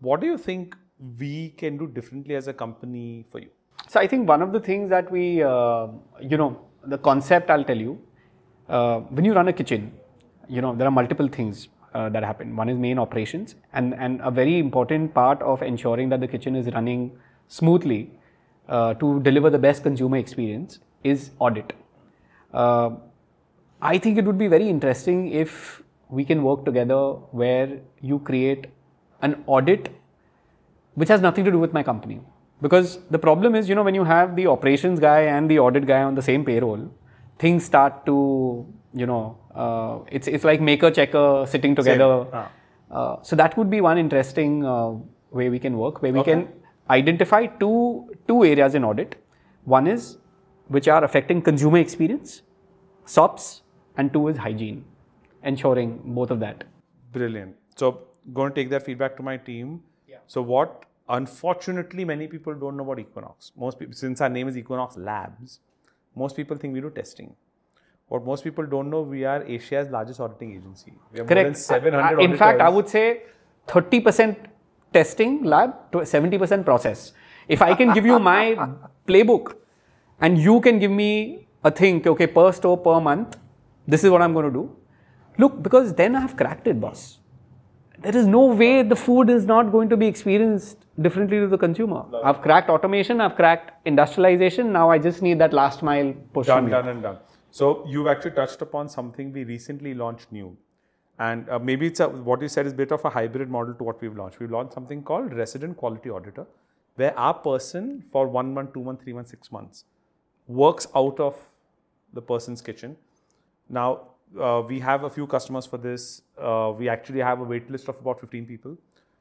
What do you think we can do differently as a company for you? So I think one of the things that we, uh, you know, the concept I'll tell you, uh, when you run a kitchen, you know, there are multiple things uh, that happen. One is main operations, and and a very important part of ensuring that the kitchen is running smoothly uh, to deliver the best consumer experience is audit. Uh, I think it would be very interesting if we can work together where you create an audit which has nothing to do with my company. Because the problem is, you know, when you have the operations guy and the audit guy on the same payroll, things start to, you know, uh, it's it's like maker checker sitting together. Ah. Uh, so that would be one interesting uh, way we can work, where we can identify two two areas in audit. One is which are affecting consumer experience, SOPs, and two is hygiene, ensuring both of that. Brilliant. So going to take that feedback to my team. Yeah. So what unfortunately many people don't know about Equinox. Most people since our name is Equinox Labs, most people think we do testing. What most people don't know, we are Asia's largest auditing agency. We have more than Correct. 700 Uh, In fact, I would say 30% testing lab 70% process. If I can give you my playbook and you can give me a thing, okay, per store per month, this is what I'm going to do. Look, because then I've cracked it, boss. There is no way the food is not going to be experienced differently to the consumer. I've cracked automation, I've cracked industrialization. Now I just need that last mile push. done, done, and done. So you've actually touched upon something we recently launched new, and uh, maybe it's a, what you said is a bit of a hybrid model to what we've launched. We've launched something called Resident Quality Auditor, where our person for one month, two months, three months, six months works out of the person's kitchen. Now uh, we have a few customers for this. Uh, we actually have a wait list of about 15 people.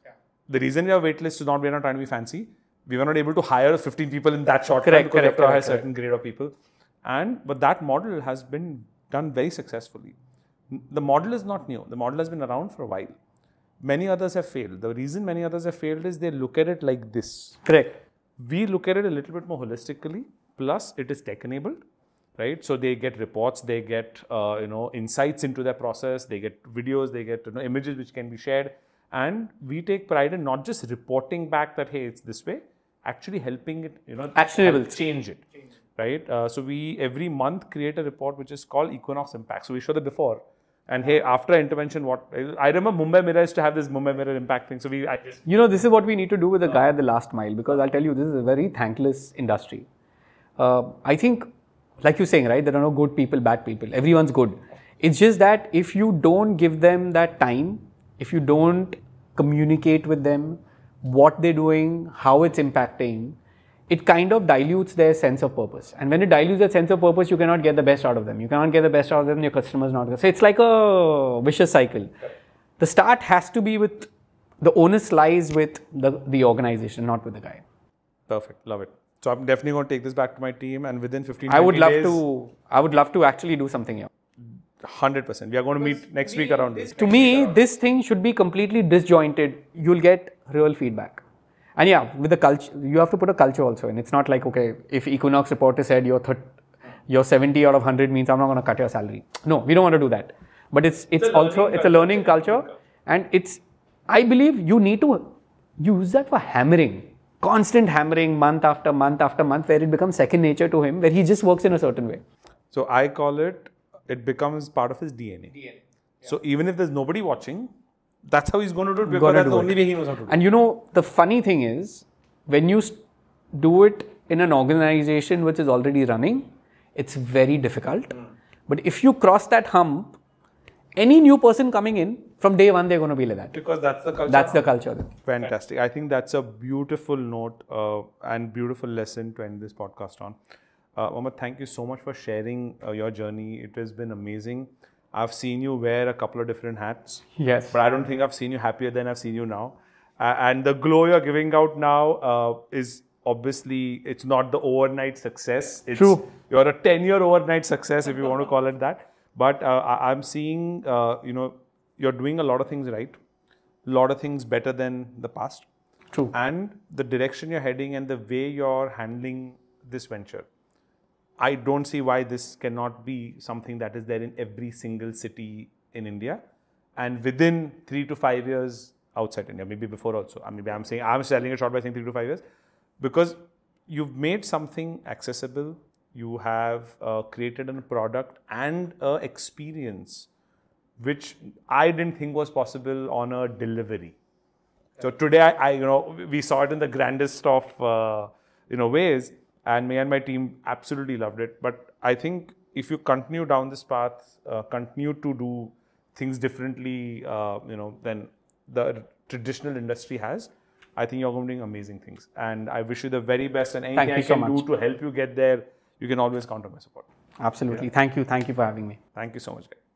Yeah. The reason we have wait list is not we're not trying to be fancy. We were not able to hire 15 people in that short time Correct, because we have to hire a correct, certain grade of people. And but that model has been done very successfully. The model is not new. The model has been around for a while. Many others have failed. The reason many others have failed is they look at it like this Correct. we look at it a little bit more holistically plus it is tech enabled right? So they get reports they get uh, you know insights into their process they get videos they get you know, images which can be shared. And we take pride in not just reporting back that hey it's this way actually helping it you know Actionable. change it right? Uh, so we every month create a report which is called equinox impact. So we show the before. And hey after intervention what i remember mumbai mirror used to have this mumbai mirror impact thing. So we I just You know, this is what we need to do with the guy at the last mile because I'll tell you, this is a very thankless industry. Uh, I think, like you're saying, right, there are no good people, bad people. Everyone's good. It's just that if you don't give them that time, if you don't communicate with them what they're doing, how it's impacting, it kind of dilutes their sense of purpose. And when it dilutes their sense of purpose, you cannot get the best out of them. You cannot get the best out of them, your customer's not. going to. So it's like a vicious cycle. The start has to be with the onus lies with the, the organization, not with the guy. Perfect. Love it. So I'm definitely going to take this back to my team, and within 15. I would love days, to. I would love to actually do something here. 100%. We are going to meet next week around this. To me, this thing should be completely disjointed. You'll get real feedback. And yeah, with the culture, you have to put a culture also in. It's not like okay, if Equinox reporter said you're thir- you're 70 out of 100 means I'm not going to cut your salary. No, we don't want to do that. But it's it's, also it's a learning culture, and it's I believe you need to use that for hammering, constant hammering month after month after month, where it becomes second nature to him, where he just works in a certain way. So I call it, it becomes part of his DNA. DNA. So even if there's nobody watching, that's how he's going to do it because that's do the it. only way he knows how to do it. And you know, the funny thing is, when you do it in an organization which is already running, it's very difficult. Hmm. But if you cross that hump, any new person coming in, from day one, they're going to be like that. Because that's the culture. That's the culture. Fantastic. I think that's a beautiful note uh, and beautiful lesson to end this podcast on. Uh, thank you so much for sharing uh, your journey. It has been amazing. I've seen you wear a couple of different hats, Yes. but I don't think I've seen you happier than I've seen you now. Uh, and the glow you're giving out now uh, is obviously it's not the overnight success. It's, True. You're a 10 year overnight success, if you want to call it that. But uh, I- I'm seeing, uh, you know, you're doing a lot of things right, a lot of things better than the past. True. And the direction you're heading and the way you're handling this venture. I don't see why this cannot be something that is there in every single city in India. And within three to five years outside India, maybe before also. I maybe I'm saying I'm selling it short by saying three to five years, because you've made something accessible. You have uh, created a product and a experience, which I didn't think was possible on a delivery. So today, I, I you know we saw it in the grandest of uh, you know ways, and me and my team absolutely loved it. But I think if you continue down this path, uh, continue to do things differently, uh, you know, than the traditional industry has, I think you're going to do amazing things. And I wish you the very best. And anything you I so can do to help you get there, you can always count on my support. Absolutely. Thank you. Thank you for having me. Thank you so much. guys.